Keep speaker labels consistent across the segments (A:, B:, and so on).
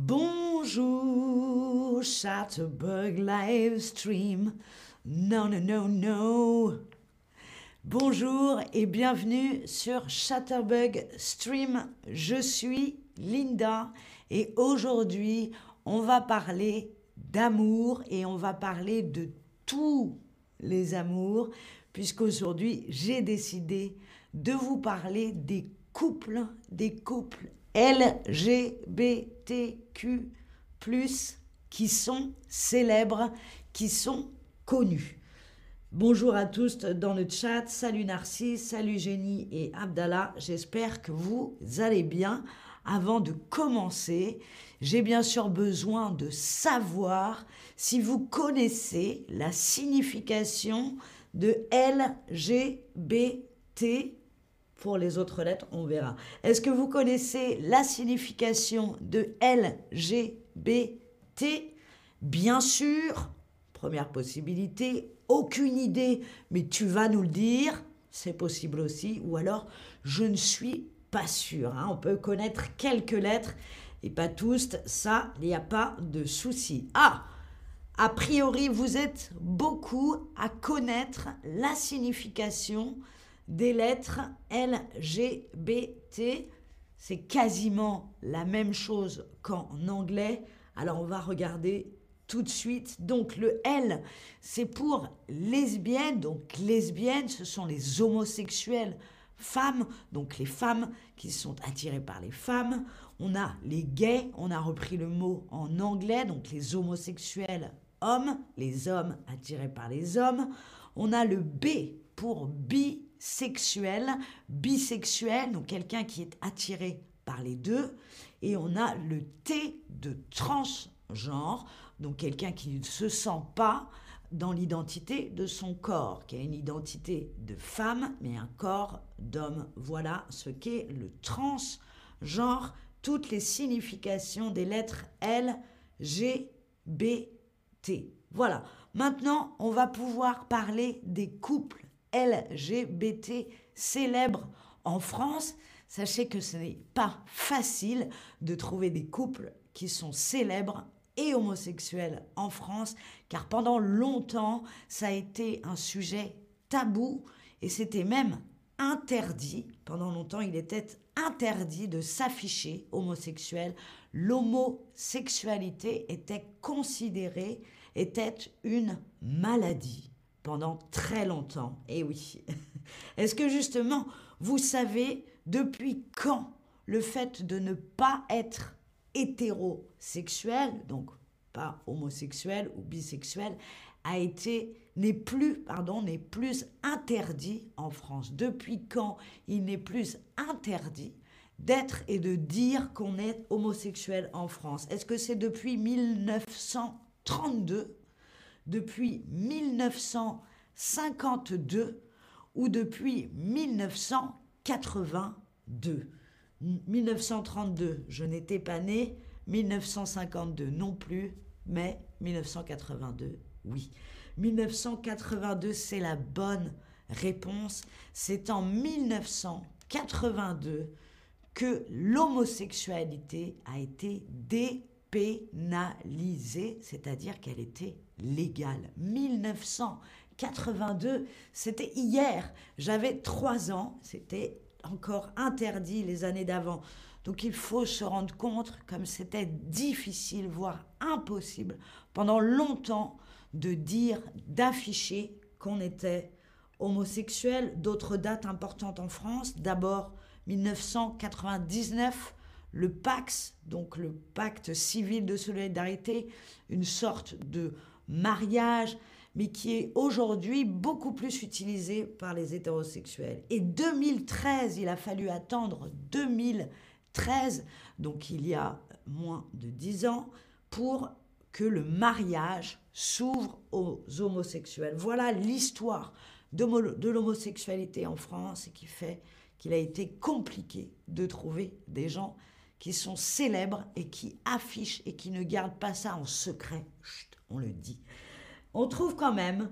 A: Bonjour, Chatterbug Livestream. Non, non, non, non. Bonjour et bienvenue sur Chatterbug Stream. Je suis Linda et aujourd'hui, on va parler d'amour et on va parler de tous les amours puisqu'aujourd'hui, j'ai décidé de vous parler des couples, des couples LGBTQ+, qui sont célèbres, qui sont connus. Bonjour à tous dans le chat, salut Narcisse, salut Génie et Abdallah, j'espère que vous allez bien. Avant de commencer, j'ai bien sûr besoin de savoir si vous connaissez la signification de LGBT pour les autres lettres, on verra. Est-ce que vous connaissez la signification de LGBT Bien sûr, première possibilité, aucune idée, mais tu vas nous le dire, c'est possible aussi, ou alors je ne suis pas sûr. Hein. On peut connaître quelques lettres et pas tous, ça, il n'y a pas de souci. Ah a priori, vous êtes beaucoup à connaître la signification des lettres LGBT. C'est quasiment la même chose qu'en anglais. Alors on va regarder tout de suite. Donc le L, c'est pour lesbienne. Donc lesbienne, ce sont les homosexuels femmes, donc les femmes qui sont attirées par les femmes. On a les gays, on a repris le mot en anglais, donc les homosexuels hommes, les hommes attirés par les hommes. On a le B pour bi sexuel, bisexuel, donc quelqu'un qui est attiré par les deux. Et on a le T de transgenre, donc quelqu'un qui ne se sent pas dans l'identité de son corps, qui a une identité de femme, mais un corps d'homme. Voilà ce qu'est le transgenre, toutes les significations des lettres L, G, B, T. Voilà. Maintenant, on va pouvoir parler des couples LGBT célèbres en France. Sachez que ce n'est pas facile de trouver des couples qui sont célèbres et homosexuels en France, car pendant longtemps, ça a été un sujet tabou et c'était même interdit. Pendant longtemps, il était interdit de s'afficher homosexuel. L'homosexualité était considérée, était une maladie pendant très longtemps. Et eh oui. Est-ce que justement, vous savez depuis quand le fait de ne pas être hétérosexuel, donc pas homosexuel ou bisexuel, a été n'est plus pardon n'est plus interdit en France? Depuis quand il n'est plus interdit d'être et de dire qu'on est homosexuel en France? Est-ce que c'est depuis 1932 depuis 1952 ou depuis 1982. 1932, je n'étais pas né, 1952 non plus, mais 1982, oui. 1982, c'est la bonne réponse. C'est en 1982 que l'homosexualité a été dépénalisée, c'est-à-dire qu'elle était légal. 1982, c'était hier. J'avais trois ans, c'était encore interdit les années d'avant. Donc il faut se rendre compte comme c'était difficile, voire impossible, pendant longtemps de dire, d'afficher qu'on était homosexuel. D'autres dates importantes en France, d'abord 1999, le Pax, donc le pacte civil de solidarité, une sorte de mariage, mais qui est aujourd'hui beaucoup plus utilisé par les hétérosexuels. Et 2013, il a fallu attendre 2013, donc il y a moins de 10 ans, pour que le mariage s'ouvre aux homosexuels. Voilà l'histoire de l'homosexualité en France et qui fait qu'il a été compliqué de trouver des gens qui sont célèbres et qui affichent et qui ne gardent pas ça en secret on le dit. On trouve quand même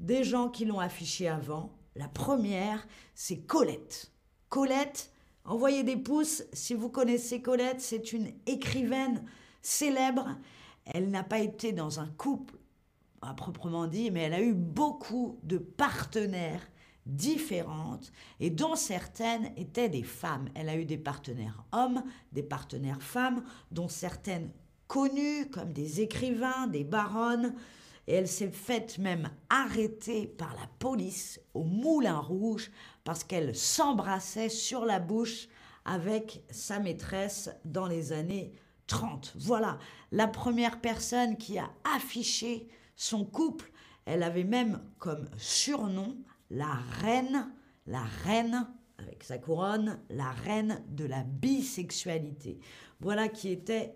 A: des gens qui l'ont affiché avant. La première, c'est Colette. Colette, envoyez des pouces si vous connaissez Colette, c'est une écrivaine, célèbre. Elle n'a pas été dans un couple à proprement dit, mais elle a eu beaucoup de partenaires différentes et dont certaines étaient des femmes. Elle a eu des partenaires hommes, des partenaires femmes, dont certaines connues comme des écrivains, des baronnes, et elle s'est faite même arrêter par la police au Moulin Rouge parce qu'elle s'embrassait sur la bouche avec sa maîtresse dans les années 30. Voilà la première personne qui a affiché son couple. Elle avait même comme surnom la reine, la reine avec sa couronne, la reine de la bisexualité. Voilà qui était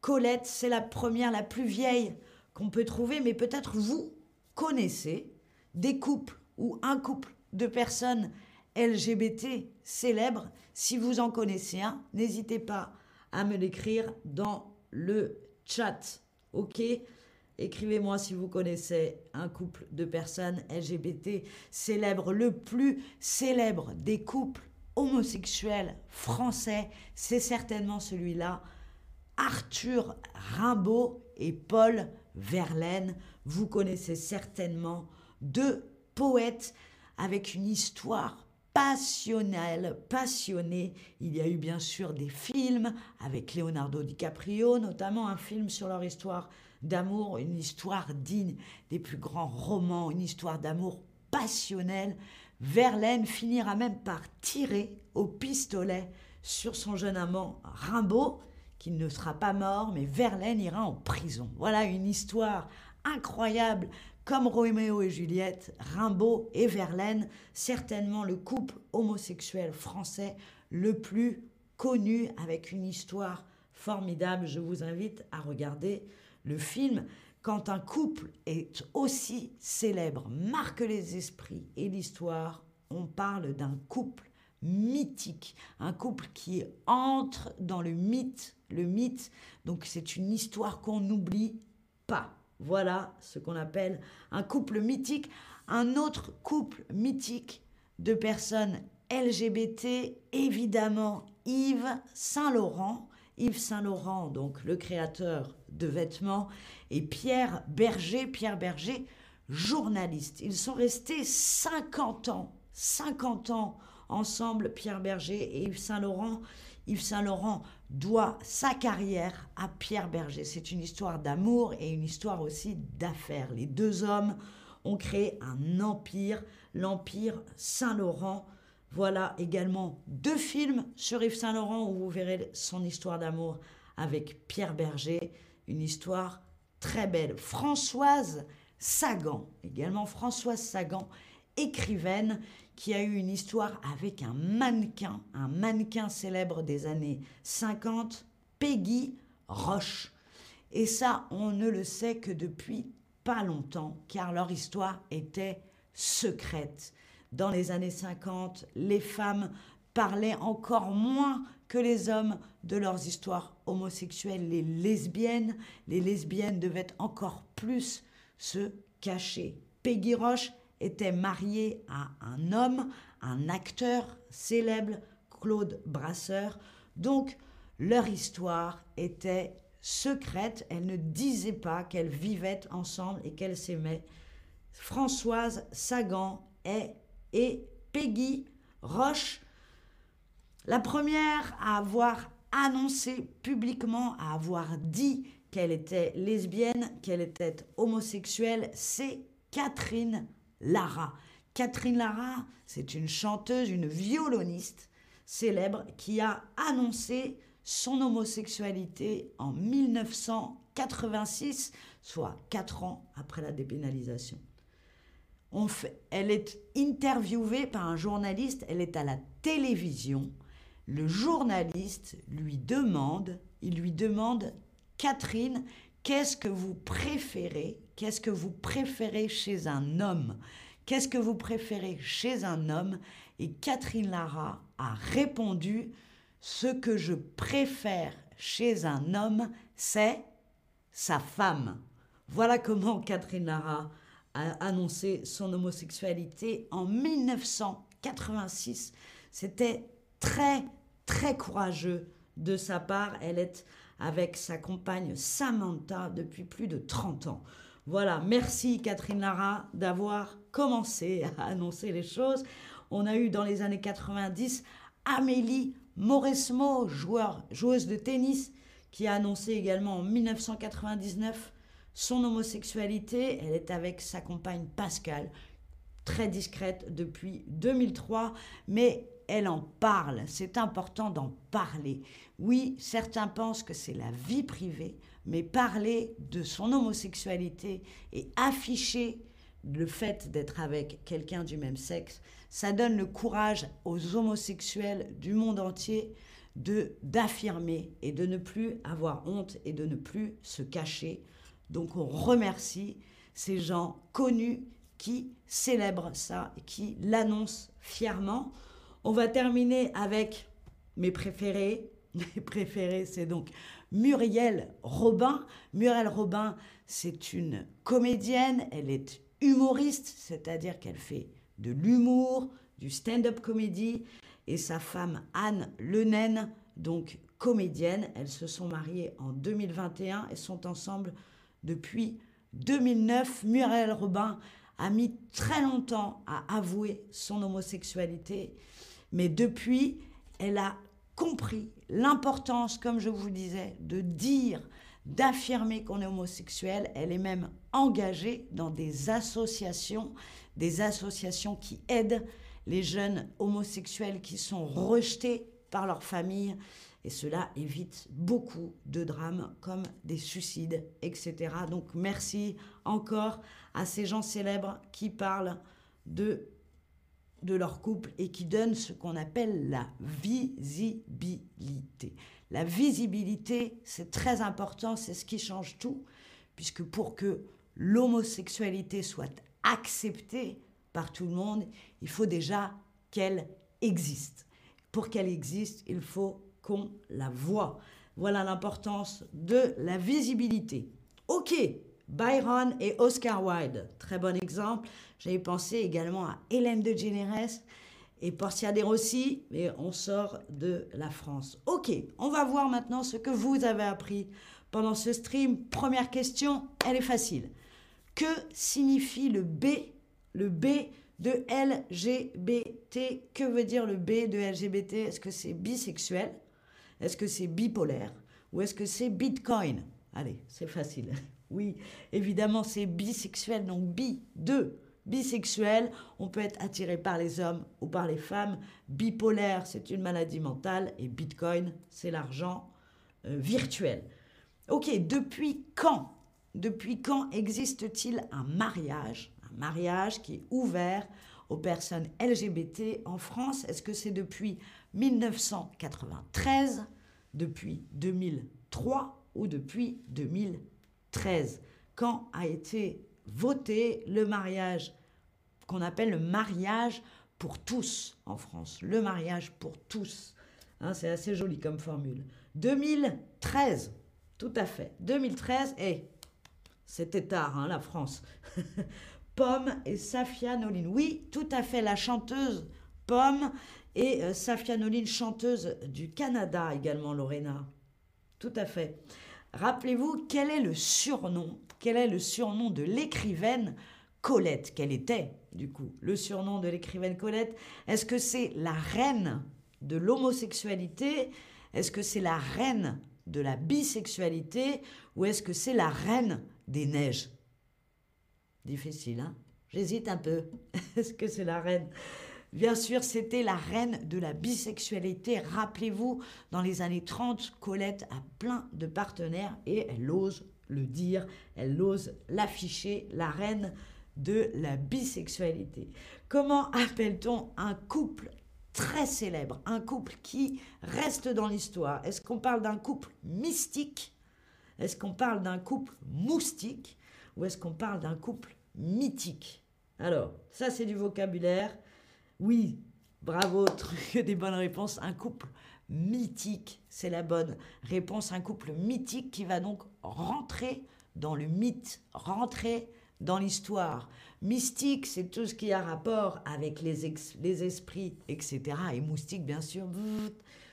A: Colette, c'est la première, la plus vieille qu'on peut trouver, mais peut-être vous connaissez des couples ou un couple de personnes LGBT célèbres. Si vous en connaissez un, n'hésitez pas à me l'écrire dans le chat. Ok? Écrivez-moi si vous connaissez un couple de personnes LGBT célèbres, le plus célèbre des couples homosexuels français, c'est certainement celui-là, Arthur Rimbaud et Paul Verlaine. Vous connaissez certainement deux poètes avec une histoire passionnelle, passionnée. Il y a eu bien sûr des films avec Leonardo DiCaprio, notamment un film sur leur histoire d'amour, une histoire digne des plus grands romans, une histoire d'amour passionnelle. Verlaine finira même par tirer au pistolet sur son jeune amant Rimbaud, qui ne sera pas mort, mais Verlaine ira en prison. Voilà une histoire incroyable, comme Roméo et Juliette, Rimbaud et Verlaine, certainement le couple homosexuel français le plus connu, avec une histoire formidable. Je vous invite à regarder le film, quand un couple est aussi célèbre, marque les esprits et l'histoire, on parle d'un couple mythique, un couple qui entre dans le mythe, le mythe, donc c'est une histoire qu'on n'oublie pas. Voilà ce qu'on appelle un couple mythique. Un autre couple mythique de personnes LGBT, évidemment Yves Saint-Laurent. Yves Saint-Laurent, donc le créateur de vêtements, et Pierre Berger, Pierre Berger, journaliste. Ils sont restés 50 ans, 50 ans ensemble, Pierre Berger et Yves Saint-Laurent. Yves Saint-Laurent doit sa carrière à Pierre Berger. C'est une histoire d'amour et une histoire aussi d'affaires. Les deux hommes ont créé un empire, l'empire Saint-Laurent. Voilà également deux films sur Yves Saint-Laurent où vous verrez son histoire d'amour avec Pierre Berger une histoire très belle. Françoise Sagan, également Françoise Sagan, écrivaine, qui a eu une histoire avec un mannequin, un mannequin célèbre des années 50, Peggy Roche. Et ça, on ne le sait que depuis pas longtemps, car leur histoire était secrète. Dans les années 50, les femmes parlaient encore moins que les hommes de leurs histoires homosexuelles, les lesbiennes. Les lesbiennes devaient encore plus se cacher. Peggy Roche était mariée à un homme, un acteur célèbre, Claude Brasseur. Donc, leur histoire était secrète. Elles ne disaient pas qu'elles vivaient ensemble et qu'elles s'aimaient. Françoise Sagan est, et Peggy Roche la première à avoir annoncé publiquement, à avoir dit qu'elle était lesbienne, qu'elle était homosexuelle, c'est Catherine Lara. Catherine Lara, c'est une chanteuse, une violoniste célèbre qui a annoncé son homosexualité en 1986, soit quatre ans après la dépénalisation. Elle est interviewée par un journaliste, elle est à la télévision, le journaliste lui demande, il lui demande, Catherine, qu'est-ce que vous préférez? Qu'est-ce que vous préférez chez un homme? Qu'est-ce que vous préférez chez un homme? Et Catherine Lara a répondu, ce que je préfère chez un homme, c'est sa femme. Voilà comment Catherine Lara a annoncé son homosexualité en 1986. C'était très, très courageux de sa part. Elle est avec sa compagne Samantha depuis plus de 30 ans. Voilà, merci Catherine Lara d'avoir commencé à annoncer les choses. On a eu dans les années 90 Amélie Mauresmo, joueuse de tennis, qui a annoncé également en 1999 son homosexualité. Elle est avec sa compagne Pascal, très discrète depuis 2003, mais elle en parle. C'est important d'en parler. Oui, certains pensent que c'est la vie privée, mais parler de son homosexualité et afficher le fait d'être avec quelqu'un du même sexe, ça donne le courage aux homosexuels du monde entier de d'affirmer et de ne plus avoir honte et de ne plus se cacher. Donc on remercie ces gens connus qui célèbrent ça et qui l'annoncent fièrement. On va terminer avec mes préférés. Mes préférés, c'est donc Muriel Robin. Muriel Robin, c'est une comédienne, elle est humoriste, c'est-à-dire qu'elle fait de l'humour, du stand-up comédie, et sa femme Anne Lenen, donc comédienne. Elles se sont mariées en 2021 et sont ensemble depuis 2009. Muriel Robin a mis très longtemps à avouer son homosexualité, mais depuis, elle a compris l'importance, comme je vous disais, de dire, d'affirmer qu'on est homosexuel. Elle est même engagée dans des associations, des associations qui aident les jeunes homosexuels qui sont rejetés par leur famille. Et cela évite beaucoup de drames comme des suicides, etc. Donc merci encore à ces gens célèbres qui parlent de de leur couple et qui donnent ce qu'on appelle la visibilité. La visibilité, c'est très important, c'est ce qui change tout, puisque pour que l'homosexualité soit acceptée par tout le monde, il faut déjà qu'elle existe. Pour qu'elle existe, il faut qu'on la voit. Voilà l'importance de la visibilité. Ok, Byron et Oscar Wilde, très bon exemple. J'avais pensé également à Hélène de Générès et Portia de Rossi, mais on sort de la France. Ok, on va voir maintenant ce que vous avez appris pendant ce stream. Première question, elle est facile. Que signifie le B, le B de LGBT Que veut dire le B de LGBT Est-ce que c'est bisexuel? Est-ce que c'est bipolaire Ou est-ce que c'est Bitcoin? Allez, c'est facile. Oui, évidemment, c'est bisexuel, donc bi, deux. Bisexuel, on peut être attiré par les hommes ou par les femmes. Bipolaire, c'est une maladie mentale. Et Bitcoin, c'est l'argent euh, virtuel. Ok, depuis quand Depuis quand existe-t-il un mariage? Un mariage qui est ouvert aux personnes LGBT en France? Est-ce que c'est depuis 1993, depuis 2003 ou depuis 2000 13, quand a été voté le mariage qu'on appelle le mariage pour tous en France. Le mariage pour tous. Hein, c'est assez joli comme formule. 2013, tout à fait. 2013, et c'était tard, hein, la France. Pomme et Safia Nolin. Oui, tout à fait, la chanteuse Pomme et euh, Safia chanteuse du Canada également, Lorena. Tout à fait. Rappelez-vous quel est le surnom, quel est le surnom de l'écrivaine Colette? Quel était, du coup, le surnom de l'écrivaine Colette? Est-ce que c'est la reine de l'homosexualité? Est-ce que c'est la reine de la bisexualité? Ou est-ce que c'est la reine des neiges? Difficile, hein? J'hésite un peu. Est-ce que c'est la reine Bien sûr, c'était la reine de la bisexualité. Rappelez-vous, dans les années 30, Colette a plein de partenaires et elle ose le dire, elle ose l'afficher, la reine de la bisexualité. Comment appelle-t-on un couple très célèbre, un couple qui reste dans l'histoire? Est-ce qu'on parle d'un couple mystique? Est-ce qu'on parle d'un couple moustique? Ou est-ce qu'on parle d'un couple mythique? Alors, ça c'est du vocabulaire. Oui, bravo, truc des bonnes réponses. Un couple mythique, c'est la bonne réponse. Un couple mythique qui va donc rentrer dans le mythe, rentrer dans l'histoire. Mystique, c'est tout ce qui a rapport avec les, esprits, etc. Et moustique, bien sûr,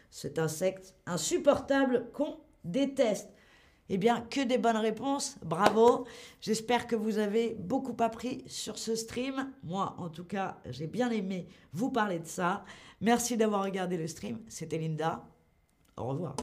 A: cet insecte insupportable qu'on déteste. Eh bien, que des bonnes réponses. Bravo. J'espère que vous avez beaucoup appris sur ce stream. Moi, en tout cas, j'ai bien aimé vous parler de ça. Merci d'avoir regardé le stream. C'était Linda. Au revoir.